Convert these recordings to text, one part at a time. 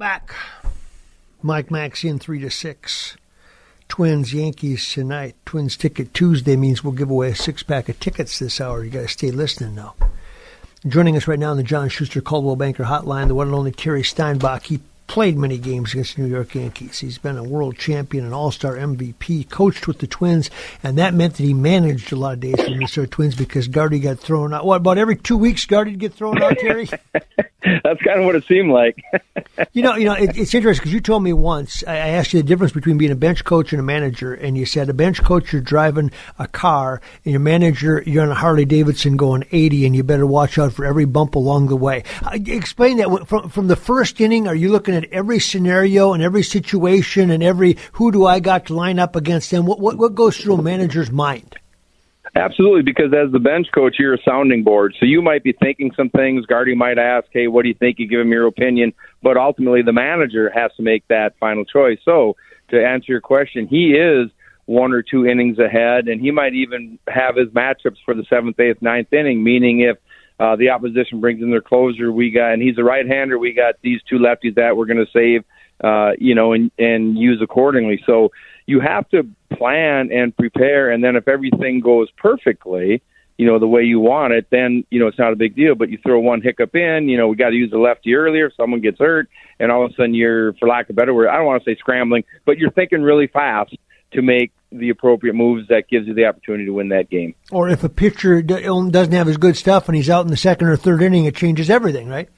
Back. Mike Maxian, 3 to 6. Twins Yankees tonight. Twins Ticket Tuesday means we'll give away a six pack of tickets this hour. You to stay listening now. Joining us right now on the John Schuster Coldwell Banker Hotline, the one and only Terry Steinbach. He played many games against the New York Yankees. He's been a world champion, an all star MVP, coached with the Twins, and that meant that he managed a lot of days for the Minnesota Twins because Gardy got thrown out. What, about every two weeks, Gardy get thrown out, Terry? That's kind of what it seemed like. you know, you know, it, it's interesting because you told me once. I, I asked you the difference between being a bench coach and a manager, and you said a bench coach you're driving a car, and your manager you're on a Harley Davidson going 80, and you better watch out for every bump along the way. Uh, explain that from from the first inning. Are you looking at every scenario and every situation and every who do I got to line up against them? What what, what goes through a manager's mind? Absolutely, because as the bench coach, you're a sounding board. So you might be thinking some things. Gardy might ask, "Hey, what do you think?" You give him your opinion, but ultimately the manager has to make that final choice. So to answer your question, he is one or two innings ahead, and he might even have his matchups for the seventh, eighth, ninth inning. Meaning, if uh, the opposition brings in their closer, we got, and he's a right-hander, we got these two lefties that we're going to save, uh, you know, and and use accordingly. So you have to plan and prepare, and then if everything goes perfectly, you know, the way you want it, then you know it's not a big deal. But you throw one hiccup in, you know, we got to use the lefty earlier. Someone gets hurt, and all of a sudden you're, for lack of a better word, I don't want to say scrambling, but you're thinking really fast to make the appropriate moves that gives you the opportunity to win that game. Or if a pitcher doesn't have his good stuff and he's out in the second or third inning, it changes everything, right?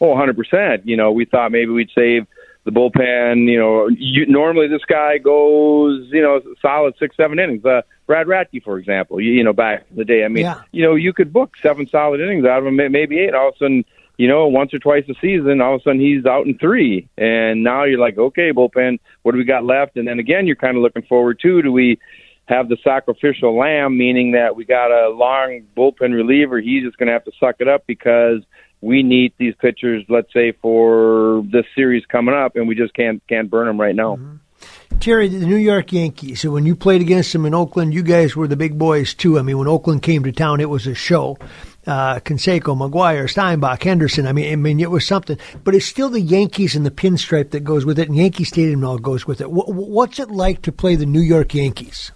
Oh, 100%. You know, we thought maybe we'd save the bullpen. You know, you, normally this guy goes, you know, solid six, seven innings. Uh, Brad Radke, for example, you, you know, back in the day. I mean, yeah. you know, you could book seven solid innings out of him, maybe eight. All of a sudden, you know, once or twice a season, all of a sudden he's out in three. And now you're like, okay, bullpen, what do we got left? And then again, you're kind of looking forward to, do we have the sacrificial lamb, meaning that we got a long bullpen reliever. He's just going to have to suck it up because we need these pitchers, let's say, for this series coming up, and we just can't can't burn them right now. Mm-hmm. Terry, the New York Yankees. When you played against them in Oakland, you guys were the big boys too. I mean, when Oakland came to town, it was a show. Uh, Canseco, McGwire, Steinbach, Henderson. I mean, I mean, it was something. But it's still the Yankees and the pinstripe that goes with it, and Yankee Stadium all goes with it. what's it like to play the New York Yankees?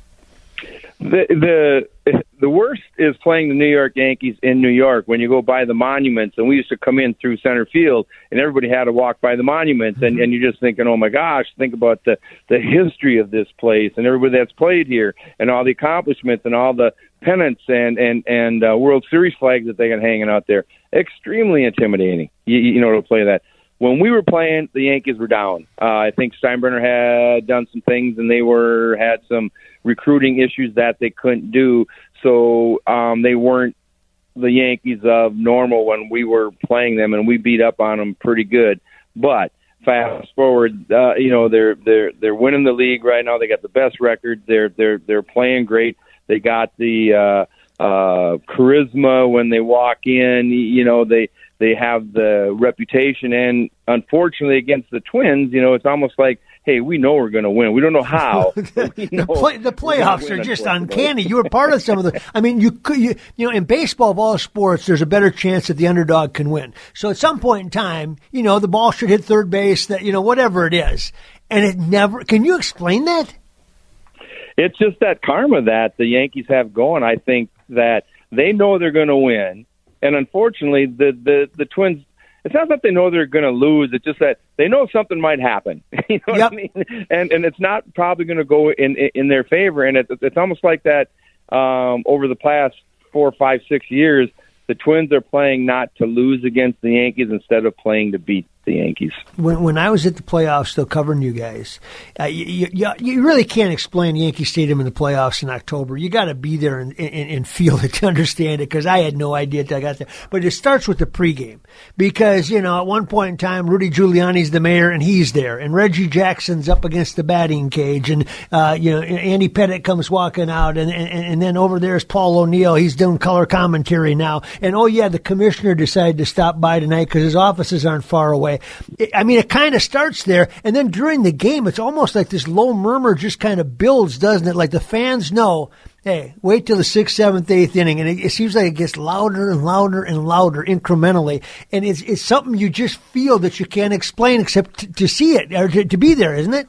The the the worst is playing the New York Yankees in New York when you go by the monuments and we used to come in through center field and everybody had to walk by the monuments and, and you're just thinking, Oh my gosh, think about the the history of this place and everybody that's played here and all the accomplishments and all the pennants and and and uh, World Series flags that they got hanging out there. Extremely intimidating. You, you know to play that. When we were playing, the Yankees were down. Uh, I think Steinbrenner had done some things, and they were had some recruiting issues that they couldn't do. So um, they weren't the Yankees of normal when we were playing them, and we beat up on them pretty good. But fast forward, uh, you know they're they're they're winning the league right now. They got the best record. They're they're they're playing great. They got the uh, uh, charisma when they walk in. You know they they have the reputation, and unfortunately against the Twins, you know it's almost like hey, we know we're going to win. We don't know how. the, know play, the playoffs are just uncanny. You were part of some of the. I mean, you could, you, you know, in baseball of all sports, there's a better chance that the underdog can win. So at some point in time, you know, the ball should hit third base. That you know, whatever it is, and it never. Can you explain that? It's just that karma that the Yankees have going. I think that they know they're going to win, and unfortunately, the the the Twins it's not that they know they're going to lose. It's just that they know something might happen. you know Yep. what I mean? And and it's not probably going to go in in their favor. And it, it's almost like that um, over the past four, five, six years. The Twins are playing not to lose against the Yankees instead of playing to beat the Yankees. when when I was at the playoffs, still covering you guys, uh, you, you you really can't explain Yankee Stadium in the playoffs in October. You got to be there and, and, and feel it to understand it. Because I had no idea until I got there. But it starts with the pregame because you know at one point in time, Rudy Giuliani's the mayor and he's there, and Reggie Jackson's up against the batting cage, and uh, you know Andy Pettitte comes walking out, and, and and then over there's Paul O'Neill. He's doing color commentary now, and oh yeah, the commissioner decided to stop by tonight because his offices aren't far away. It- I mean, it kind of starts there, and then during the game, it's almost like this low murmur just kind of builds, doesn't it? Like the fans know, hey, wait till the sixth, seventh, eighth inning, and it, it seems like it gets louder and louder and louder incrementally, and it's it's something you just feel that you can't explain except to, to see it or to, to be there, isn't it?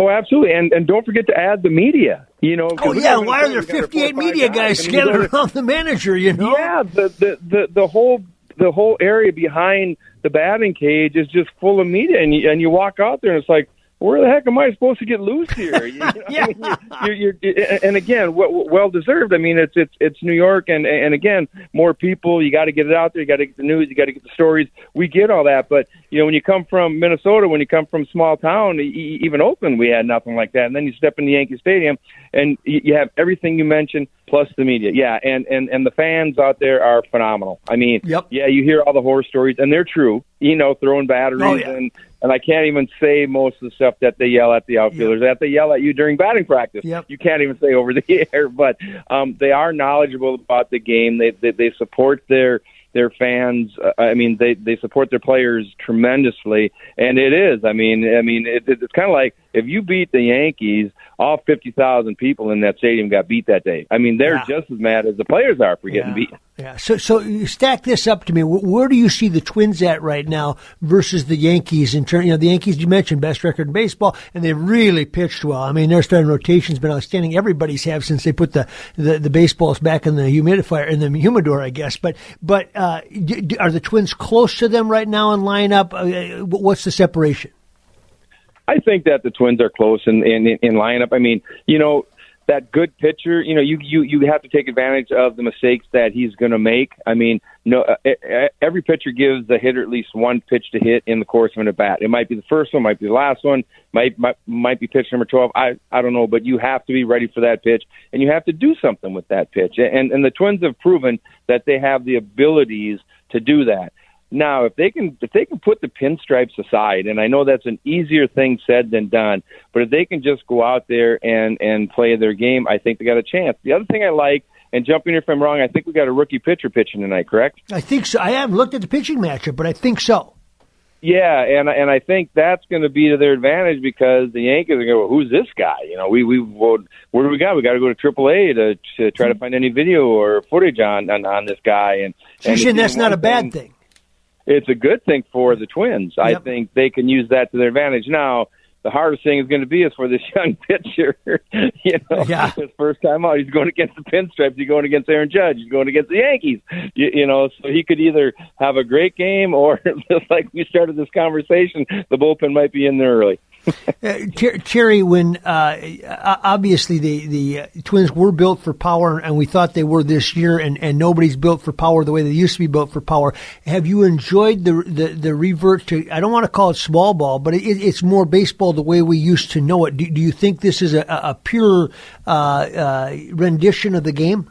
Oh, absolutely, and and don't forget to add the media. You know, Oh yeah, why are there we got our fifty eight four or five media guys go scattered around the manager? You know? Yeah, the, the the the whole the whole area behind the batting cage is just full of media, and you, and you walk out there and it's like, where the heck am I supposed to get loose here? You know, Yeah. I mean, you're, you're, you're, and again, well, well deserved. I mean, it's it's it's New York, and and again, more people. You got to get it out there. You got to get the news. You got to get the stories. We get all that, but you know, when you come from Minnesota, when you come from small town, e- even Oakland, we had nothing like that. And then you step in the Yankee Stadium, and you you have everything you mentioned plus the media. Yeah, and and and the fans out there are phenomenal. I mean, Yep. yeah, you hear all the horror stories, and they're true. You know, throwing batteries Oh, yeah. and and I can't even say most of the stuff that they yell at the outfielders. That they yell at you during batting practice. Yep. You can't even say over the air, but um, they are knowledgeable about the game. They they, they support their their fans. Uh, I mean, they they support their players tremendously, and it is. I mean, I mean, it, it's kind of like if you beat the Yankees, all fifty thousand people in that stadium got beat that day. I mean, they're Yeah. just as mad as the players are for getting Yeah. beat. Yeah. So, so you stack this up to me. Where do you see the Twins at right now versus the Yankees in terms? You know, the Yankees you mentioned best record in baseball, and they really pitched well. I mean, their starting rotation's been outstanding. Everybody's have since they put the the, the baseballs back in the humidifier in the humidor, I guess. But but uh, are the Twins close to them right now in lineup? Uh, what's the separation? I think that the Twins are close in in, in lineup. I mean, you know, that good pitcher. You know, you you you have to take advantage of the mistakes that he's going to make. I mean, no, uh, every pitcher gives the hitter at least one pitch to hit in the course of an at bat. It might be the first one, might be the last one, might might might be pitch number twelve. I I don't know, but you have to be ready for that pitch, and you have to do something with that pitch. And and the Twins have proven that they have the abilities to do that. Now, if they can if they can put the pinstripes aside, and I know that's an easier thing said than done, but if they can just go out there and and play their game, I think they got a chance. The other thing I like, and jump in if I'm wrong, I think we got a rookie pitcher pitching tonight, correct? I think so. I haven't looked at the pitching matchup, but I think so. Yeah, and and I think that's going to be to their advantage because the Yankees are going to go, who's this guy? You know, we we well, where do we got? We got to go to AAA to to try to hmm. find any video or footage on on, on this guy. And So and that's not a bad thing. It's a good thing for the Twins. I think they can use that to their advantage. Now, the hardest thing is going to be is for this young pitcher. you know, Yeah. his first time out, he's going against the Pinstripes. He's going against Aaron Judge. He's going against the Yankees. You, you know, so he could either have a great game or, just like we started this conversation, the bullpen might be in there early. Uh, Ter- Terry, when uh, uh, obviously the the uh, Twins were built for power, and we thought they were this year, and, and nobody's built for power the way they used to be built for power. Have you enjoyed the the, the revert to? I don't want to call it small ball, but it, it's more baseball the way we used to know it. Do, do you think this is a, a pure uh, uh, rendition of the game?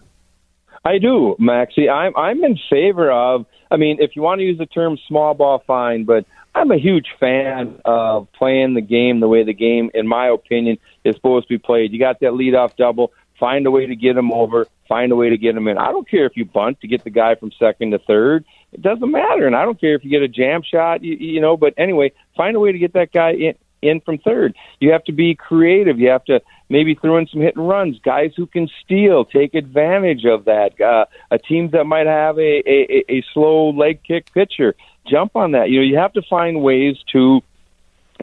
I do, Maxie. I'm I'm in favor of. I mean, if you want to use the term small ball, fine. But I'm a huge fan of playing the game the way the game, in my opinion, is supposed to be played. You got that leadoff double. Find a way to get him over. Find a way to get him in. I don't care if you bunt to get the guy from second to third. It doesn't matter. And I don't care if you get a jam shot. You, you know. But anyway, find a way to get that guy in in from third. You have to be creative. You have to maybe throw in some hit and runs, guys who can steal, take advantage of that. Uh, a team that might have a, a, a slow leg kick pitcher, jump on that. You know, you have to find ways to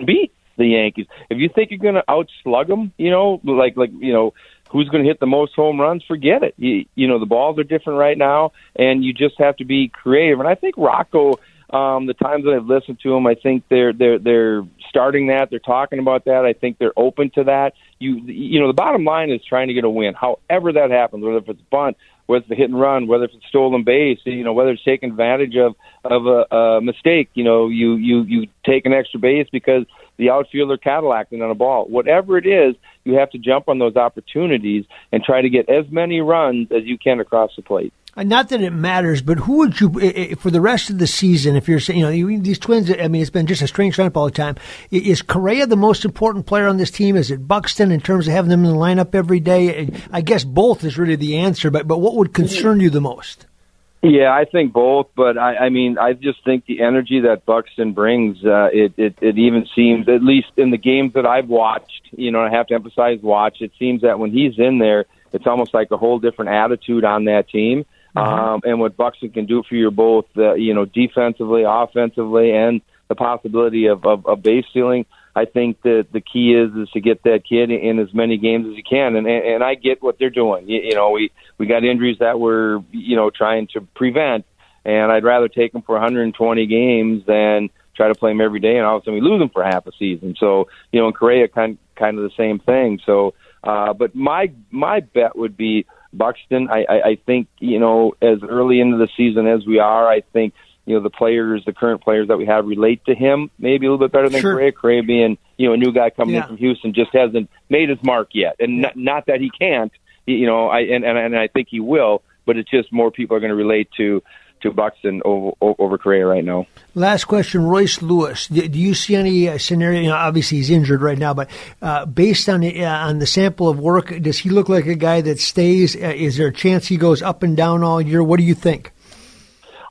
beat the Yankees. If you think you're going to outslug them, you know, like like you know, who's going to hit the most home runs? Forget it. You, you know, the balls are different right now, and you just have to be creative. And I think Rocco Um, the times that I've listened to them, I think they're they're they're starting that. They're talking about that. I think they're open to that. You you know, the bottom line is trying to get a win, however that happens, whether if it's bunt, whether it's the hit and run, whether it's stolen base, you know, whether it's taking advantage of of a, a mistake. You know, you you you take an extra base because the outfielder Cadillacing on a ball. Whatever it is, you have to jump on those opportunities and try to get as many runs as you can across the plate. Uh, not that it matters, but who would you for the rest of the season? If you're saying, you know, these twins, I mean, it's been just a strange lineup all the time. Is Correa the most important player on this team? Is it Buxton in terms of having them in the lineup every day? I guess both is really the answer. But but what would concern you the most? Yeah, I think both, but I, I mean, I just think the energy that Buxton brings, uh, it, it, it even seems, at least in the games that I've watched, you know, I have to emphasize watch, it seems that when he's in there, it's almost like a whole different attitude on that team. Mm-hmm. Um, and what Buxton can do for you both, uh, you know, defensively, offensively, and the possibility of, of, of base stealing. I think that the key is is to get that kid in as many games as you can, and and, I get what they're doing. You, you know, we we got injuries that we're you know trying to prevent, and I'd rather take him for 120 games than try to play him every day, and all of a sudden we lose him for half a season. So you know, in Correa, kind kind of the same thing. So, uh, but my my bet would be Buxton. I, I, I think you know as early into the season as we are, I think you know the players, the current players that we have relate to him maybe a little bit better than sure. Correa. Correa being you know a new guy coming yeah. in from Houston just hasn't made his mark yet, and not, not that he can't. You know, I and, and and I think he will, but it's just more people are going to relate to to Buxton over, over Correa right now. Last question, Royce Lewis. Do, you see any uh, scenario? You know, obviously he's injured right now, but uh, based on the, uh, on the sample of work, does he look like a guy that stays? Uh, is there a chance he goes up and down all year? What do you think?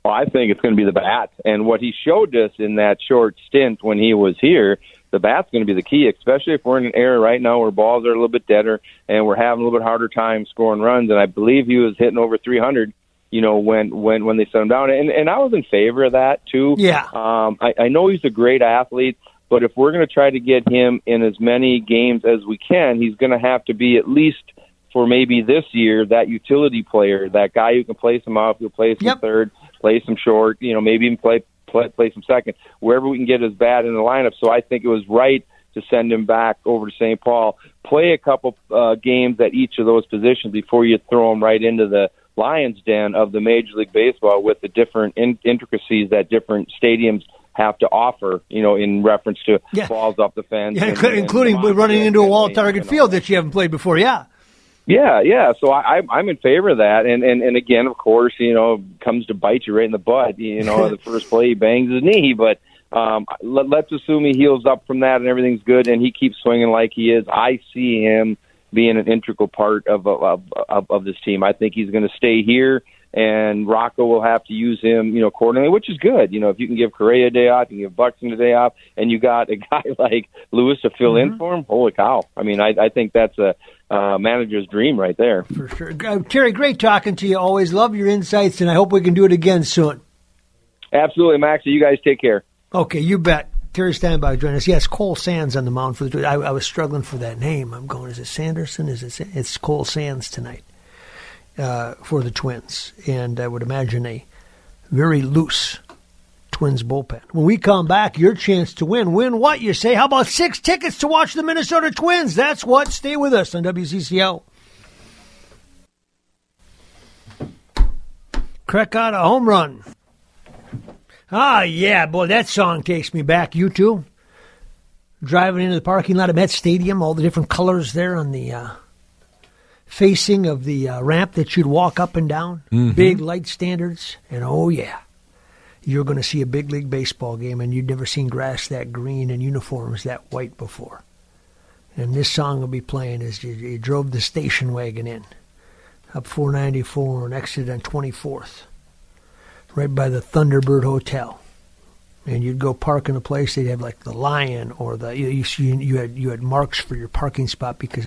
Well, I think it's going to be the bat, and what he showed us in that short stint when he was here the bat's going to be the key, especially if we're in an era right now where balls are a little bit deader and we're having a little bit harder time scoring runs. And I believe he was hitting over 300 you know, when when when they set him down. And and I was in favor of that too. Yeah. Um, I, I know he's a great athlete, but if we're going to try to get him in as many games as we can, he's going to have to be at least for maybe this year that utility player, that guy who can play some off, who play some yep. third, play some short, you know, maybe even play play play some second, wherever we can get his bat in the lineup. So I think it was right to send him back over to St. Paul, play a couple uh, games at each of those positions before you throw him right into the lion's den of the Major League Baseball with the different in- intricacies that different stadiums have to offer, you know, in reference to yeah. balls up the fence, yeah, and, including and running into a wall Target Field that you haven't played before. Yeah, yeah, yeah. So I, I'm in favor of that, and and and again, of course, you know, comes to bite you right in the butt. You know, the first play he bangs his knee, but um, let, let's assume he heals up from that and everything's good, and he keeps swinging like he is. I see him being an integral part of of of, of this team. I think he's going to stay here, and Rocco will have to use him, you know, accordingly, which is good. You know, if you can give Correa a day off, you can give Buxton a day off, and you got a guy like Lewis to fill mm-hmm. in for him. Holy cow! I mean, I, I think that's a uh, manager's dream right there. For sure, uh, Terry. Great talking to you. Always love your insights, and I hope we can do it again soon. Absolutely, Max. You guys take care. Okay, you bet. Terry Steinbach join us. Yes, Cole Sands on the mound for the. I, I, was struggling for that name. I'm going. Is it Sanderson? Is it? It's Cole Sands tonight uh, for the Twins, and I would imagine a very loose Twins bullpen. When we come back, your chance to win. Win what you say? How about six tickets to watch the Minnesota Twins? That's what. Stay with us on WCCO. Crack out a home run. Ah, yeah, boy, that song takes me back. You too? Driving into the parking lot of Met Stadium, all the different colors there on the uh, facing of the uh, ramp that you'd walk up and down. Mm-hmm. Big light standards. And oh, yeah, you're going to see a big league baseball game, and you'd never seen grass that green and uniforms that white before. And this song will be playing as you, you drove the station wagon in up 494 and exit on 24th right by the Thunderbird Hotel. And you'd go park in a place. They'd have like the Lion or the you you, you had you had marks for your parking spot because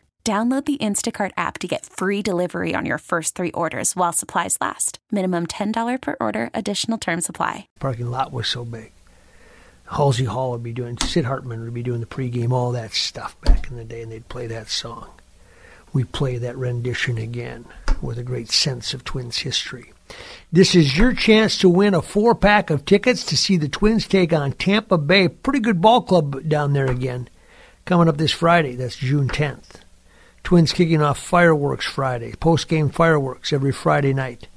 Download the Instacart app to get free delivery on your first three orders while supplies last. Minimum $10 per order, additional term supply. Parking lot was so big. Halsey Hall would be doing, Sid Hartman would be doing the pregame, all that stuff back in the day, and they'd play that song. We play that rendition again with a great sense of Twins history. This is your chance to win a four pack of tickets to see the Twins take on Tampa Bay. Pretty good ball club down there again. Coming up this Friday, that's June 10th. Twins kicking off fireworks Friday, post game fireworks every Friday night.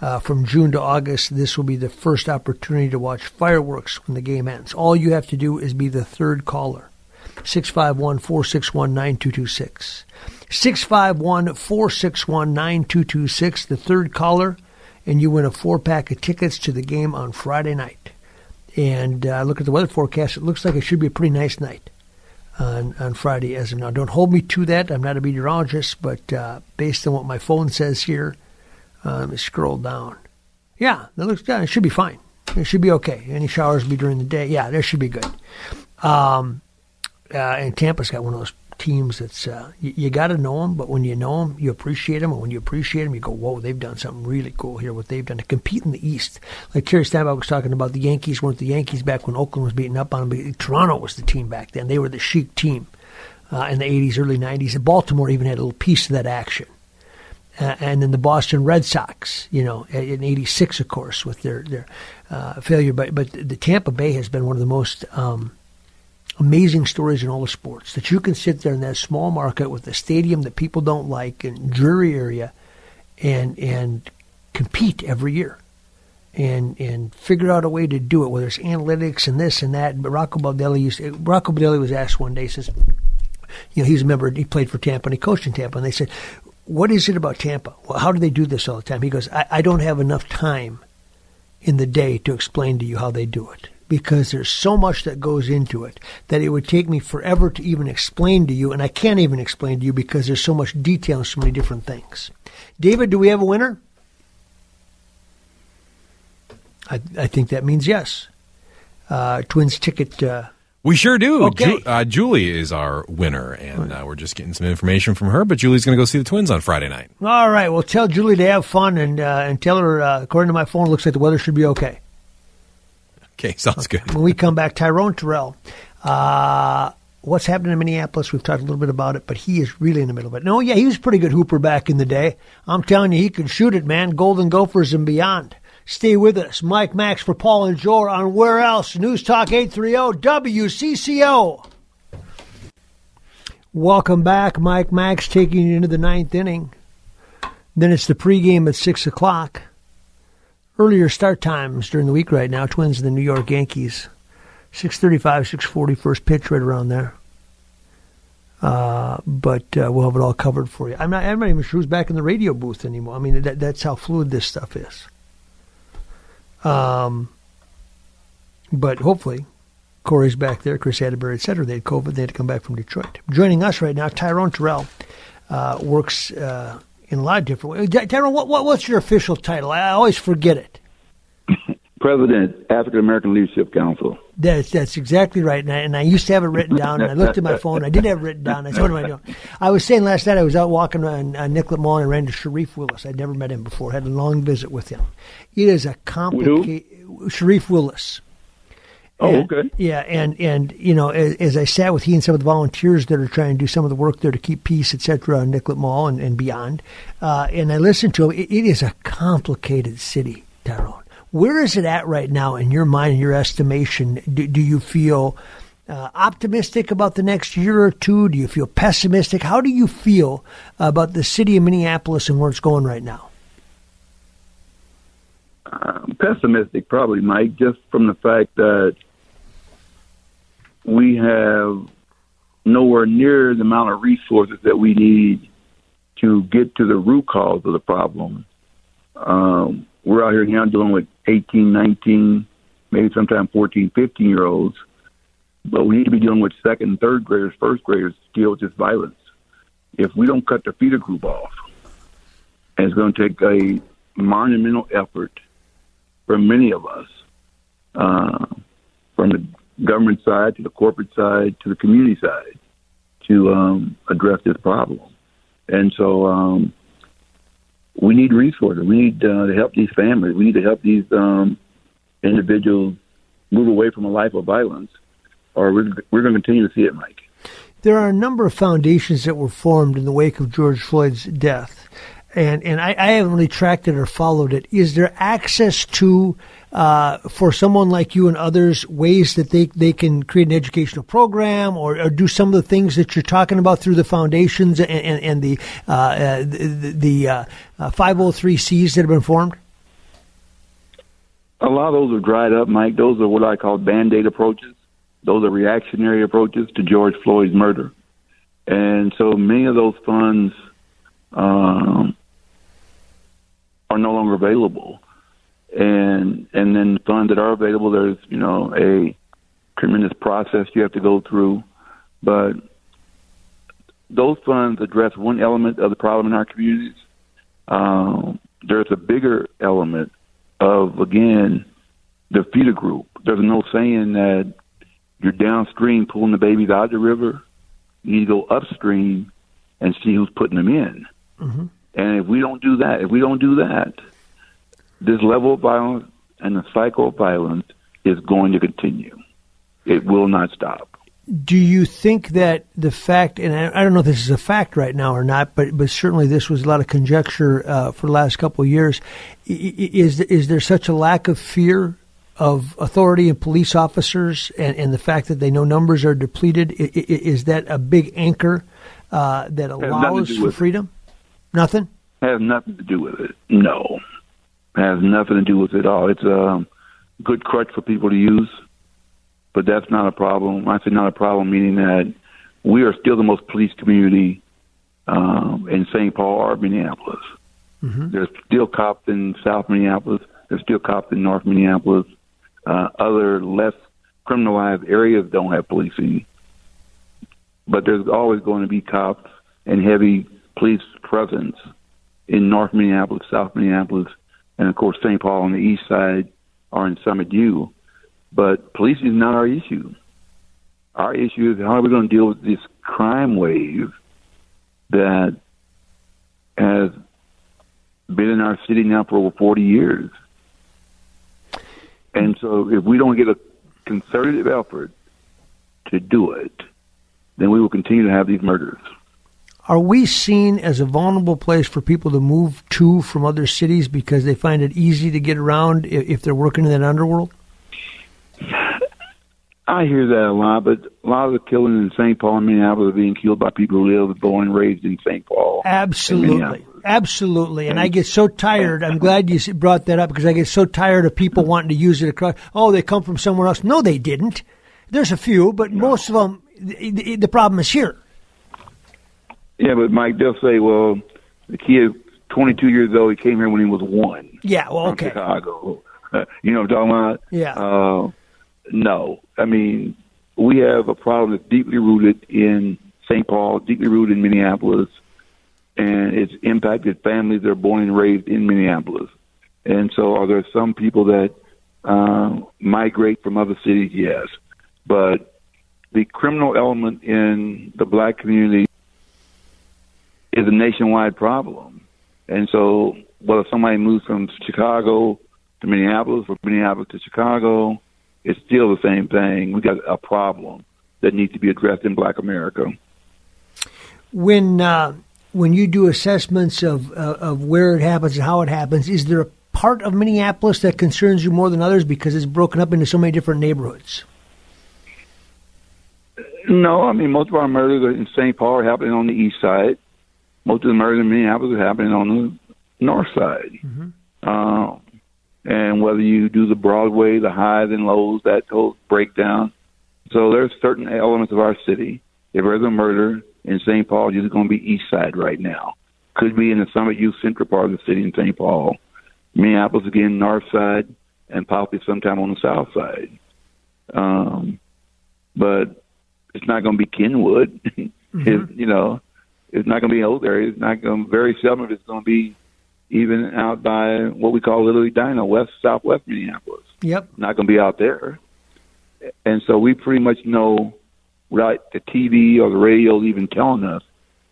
Uh, from June to August, this will be the first opportunity to watch fireworks when the game ends. All you have to do is be the third caller. 651 461 9226. 651 461 9226, the third caller, and you win a four pack of tickets to the game on Friday night. And uh, look at the weather forecast. It looks like it should be a pretty nice night on, on Friday as of now. Don't hold me to that. I'm not a meteorologist, but uh, based on what my phone says here, uh, let me scroll down. Yeah, that looks good. It should be fine. It should be okay. Any showers will be during the day. Yeah, that should be good. Um, uh, and Tampa's got one of those teams that's uh, you, you got to know them, but when you know them, you appreciate them, and when you appreciate them, you go, "Whoa, they've done something really cool here. What they've done to compete in the East." Like Terry Steinbach was talking about, the Yankees weren't the Yankees back when Oakland was beating up on them. Toronto was the team back then. They were the chic team uh, in the '80s, early '90s. And Baltimore even had a little piece of that action. Uh, and then the Boston Red Sox, you know, in '86, of course, with their their uh, failure. But but the Tampa Bay has been one of the most um, amazing stories in all the sports that you can sit there in that small market with a stadium that people don't like and dreary area and and compete every year and and figure out a way to do it whether it's analytics and this and that. But Rocco Baldelli used to, Rocco Baldelli was asked one day says you know he's a member he played for Tampa and he coached in Tampa and they said what is it about Tampa? Well how do they do this all the time? He goes I, I don't have enough time in the day to explain to you how they do it because there's so much that goes into it that it would take me forever to even explain to you, and I can't even explain to you because there's so much detail and so many different things. David, do we have a winner? I, I think that means yes. Uh, twins ticket. Uh, we sure do. Okay. Ju- uh, Julie is our winner, and uh, we're just getting some information from her. But Julie's going to go see the Twins on Friday night. All right. Well, tell Julie to have fun, and uh, and tell her. Uh, according to my phone, it looks like the weather should be okay. Okay, sounds good. When we come back, Tyrone Terrell. Uh, what's happening in Minneapolis? We've talked a little bit about it, but he is really in the middle of it. No, yeah, he was a pretty good hooper back in the day. I'm telling you, he could shoot it, man. Golden Gophers and beyond. Stay with us. Mike Max for Paul and Jor on Where Else? News Talk 830 WCCO. Welcome back. Mike Max taking you into the ninth inning. Then it's the pregame at 6 o'clock earlier start times during the week right now. Twins and the New York Yankees. 635, 640 first pitch right around there. Uh, but uh, we'll have it all covered for you. I'm not, I'm not even sure who's back in the radio booth anymore. I mean, that, that's how fluid this stuff is. Um, but hopefully, Cory's back there, Kris Atteberry, et cetera. They had COVID. They had to come back from Detroit. Joining us right now, Tyrone Terrell uh, works uh, in a lot of different ways. Tyrone, what, what, what's your official title? I always forget it. President, African American Leadership Council. That's that's exactly right. And I, and I used to have it written down. And I looked at my phone. I didn't have it written down. I said, "What am I doing?" I was saying last night I was out walking on, on Nicollet Mall and I ran to Sharif Willis. I'd never met him before. Had a long visit with him. It is a complicated Sharif Willis. Oh, And- okay. Yeah, and and you know, as, as I sat with he and some of the volunteers that are trying to do some of the work there to keep peace, et cetera, on Nicollet Mall and, and beyond, uh, and I listened to him. It, it is a complicated city, Tyrone. Where is it at right now in your mind, in your estimation? Do, do you feel uh, optimistic about the next year or two? Do you feel pessimistic? How do you feel about the city of Minneapolis and where it's going right now? I'm pessimistic, probably, Mike, just from the fact that we have nowhere near the amount of resources that we need to get to the root cause of the problem. Um, we're out here now dealing with 18, 19, maybe sometimes 14, 15 year olds, but we need to be dealing with second and third graders, first graders deal with this violence. If we don't cut the feeder group off, it's going to take a monumental effort for many of us, uh, from the government side to the corporate side to the community side, to um, address this problem. And so um, we need resources. We need uh, to help these families. We need to help these um, individuals move away from a life of violence, or we're, we're going to continue to see it, Mike. There are a number of foundations that were formed in the wake of George Floyd's death. And, and I, I haven't really tracked it or followed it. Is there access to uh, for someone like you and others ways that they, they can create an educational program or, or do some of the things that you're talking about through the foundations and, and, and the, uh, uh, the, the uh, 503Cs that have been formed? A lot of those are dried up, Mike. Those are what I call band aid approaches. Those are reactionary approaches to George Floyd's murder. And so many of those funds um, are no longer available and and then funds that are available, there's you know a tremendous process you have to go through, but those funds address one element of the problem in our communities. Um, there's a bigger element of again the feeder group. There's no saying that you're downstream pulling the babies out of the river. You need to go upstream and see who's putting them in. Mm-hmm. And if we don't do that, if we don't do that, this level of violence and the cycle of violence is going to continue. It will not stop. Do you think that the fact, and I don't know if this is a fact right now or not, but but certainly this was a lot of conjecture uh, for the last couple of years. Is is there such a lack of fear of authority and police officers, and, and the fact that they know numbers are depleted? Is that a big anchor uh, that allows for freedom? Nothing. Has nothing to do with it. No, has nothing to do with it at all. It's a good crutch for people to use, but that's not a problem. I say not a problem, meaning that we are still the most police community um, in St. Paul or Minneapolis. Mm-hmm. There's still cops in South Minneapolis. There's still cops in North Minneapolis. Uh, other less criminalized areas don't have policing, but there's always going to be cops and heavy police presence in North Minneapolis, South Minneapolis, and of course St. Paul on the east side are in Summit U. But policing is not our issue. Our issue is how are we going to deal with this crime wave that has been in our city now for over 40 years. And so if we don't get a concerted effort to do it, then we will continue to have these murders. Are we seen as a vulnerable place for people to move to from other cities because they find it easy to get around if they're working in that underworld? I hear that a lot, but a lot of the killing in St. Paul and Minneapolis are being killed by people who live, born, and raised in St. Paul. Absolutely. Absolutely. And I get so tired. I'm glad you brought that up because I get so tired of people wanting to use it across. Oh, they come from somewhere else. No, they didn't. There's a few, but no. most of them, the, the problem is here. Yeah, but Mike, they'll say, well, the kid, 22 years old, he came here when he was one. Yeah, well, okay. Chicago. you know what I'm talking about? Yeah. Uh, no. I mean, we have a problem that's deeply rooted in St. Paul, deeply rooted in Minneapolis, and it's impacted families that are born and raised in Minneapolis. And so, are there some people that uh, migrate from other cities? Yes. But the criminal element in the black community is a nationwide problem. And so, whether somebody moves from Chicago to Minneapolis or Minneapolis to Chicago, it's still the same thing. We got a problem that needs to be addressed in Black America. When uh, when you do assessments of uh, of where it happens and how it happens, is there a part of Minneapolis that concerns you more than others because it's broken up into so many different neighborhoods? No, I mean most of our murders in St. Paul are happening on the east side most of the murders in Minneapolis are happening on the north side. Mm-hmm. Um, and whether you do the Broadway, the highs and lows, that whole breakdown. So there's certain elements of our city. If there's a murder in St. Paul, it's going to be east side right now. could be in the Summit U Central part of the city in St. Paul. Minneapolis again, north side, and possibly sometime on the south side. Um, but it's not going to be Kenwood. Mm-hmm. it, you know, it's not going to be in those areas. It's not going. Very seldom it's going to be even out by what we call Little Edina, west southwest Minneapolis. Yep. Not going to be out there. And so we pretty much know, right? The TV or the radio even telling us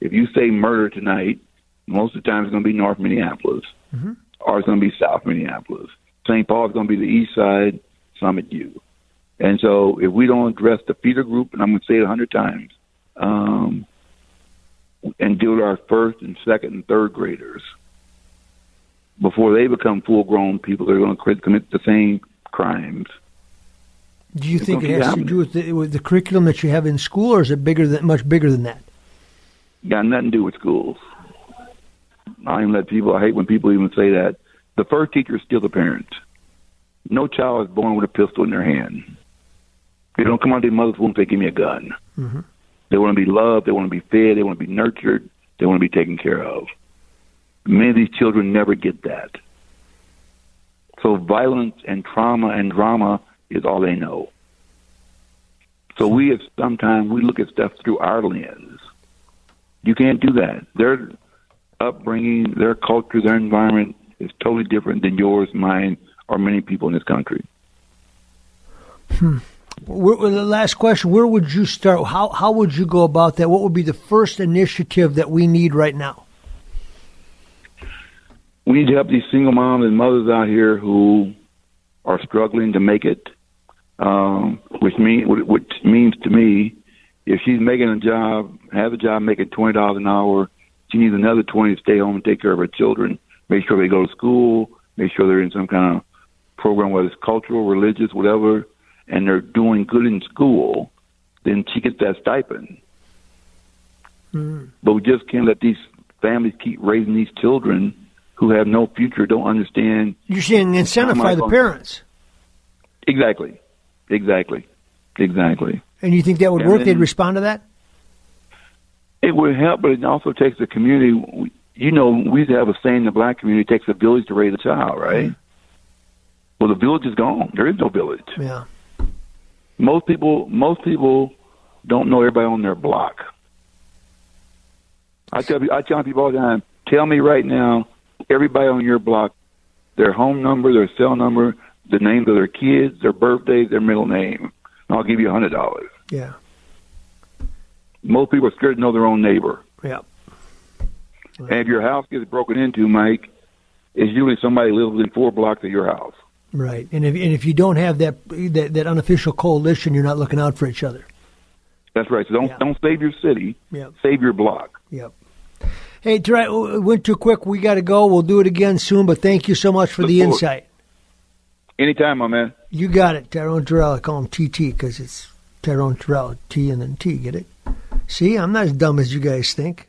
if you say murder tonight, most of the time it's going to be North Minneapolis, Mm-hmm. or it's going to be South Minneapolis. St. Paul is going to be the East Side, Summit U. And so if we don't address the feeder group, and I'm going to say it a hundred times, um, and deal with our first and second and third graders before they become full grown people, they're going to commit the same crimes. Do you It's think it has keep to do with the, with the curriculum that you have in school, or is it bigger than much bigger than that? got nothing to do with schools. I even let people. I hate when people even say that. The first teacher is still the parent. No child is born with a pistol in their hand. They don't come out of their mother's womb. They give me a gun. Mhm. They want to be loved. They want to be fed. They want to be nurtured. They want to be taken care of. Many of these children never get that. So violence and trauma and drama is all they know. So we have sometimes we look at stuff through our lens. You can't do that. Their upbringing, their culture, their environment is totally different than yours, mine, or many people in this country. Hmm. Where, the last question: Where would you start? How how would you go about that? What would be the first initiative that we need right now? we need to help these single moms and mothers out here who are struggling to make it. Um, which mean which means to me, if she's making a job, have a job making twenty dollars an hour, she needs another twenty to stay home and take care of her children. Make sure they go to school. Make sure they're in some kind of program, whether it's cultural, religious, whatever, and they're doing good in school. Then she gets that stipend. Hmm. But we just can't let these families keep raising these children who have no future, don't understand. You're saying incentivize the parents, Exactly, exactly, exactly. and you think that would And work? then- They'd respond to that. It would help, but it also takes the community. You know, we have a saying in the black community: it takes a village to raise a child, right? Hmm. Well, the village is gone. There is no village. Yeah. Most people, most people don't know everybody on their block. I tell you, I tell people all the time: tell me right now, everybody on your block, their home number, their cell number, the names of their kids, their birthdays, their middle name, and I'll give you a hundred dollars. Yeah. Most people are scared to know their own neighbor. Yeah. And if your house gets broken into, Mike, it's usually somebody lives within four blocks of your house. Right. And if and if you don't have that that, that unofficial coalition, you're not looking out for each other. That's right. So don't Yeah. don't save your city. Yep. Save your block. Yep. Hey, it went too quick. We got to go. We'll do it again soon. But thank you so much for Look the forward. insight. Anytime, my man. You got it, Tyrone Terrell. I call him TT because it's Tyrone Terrell, T and then T. Get it? See, I'm not as dumb as you guys think.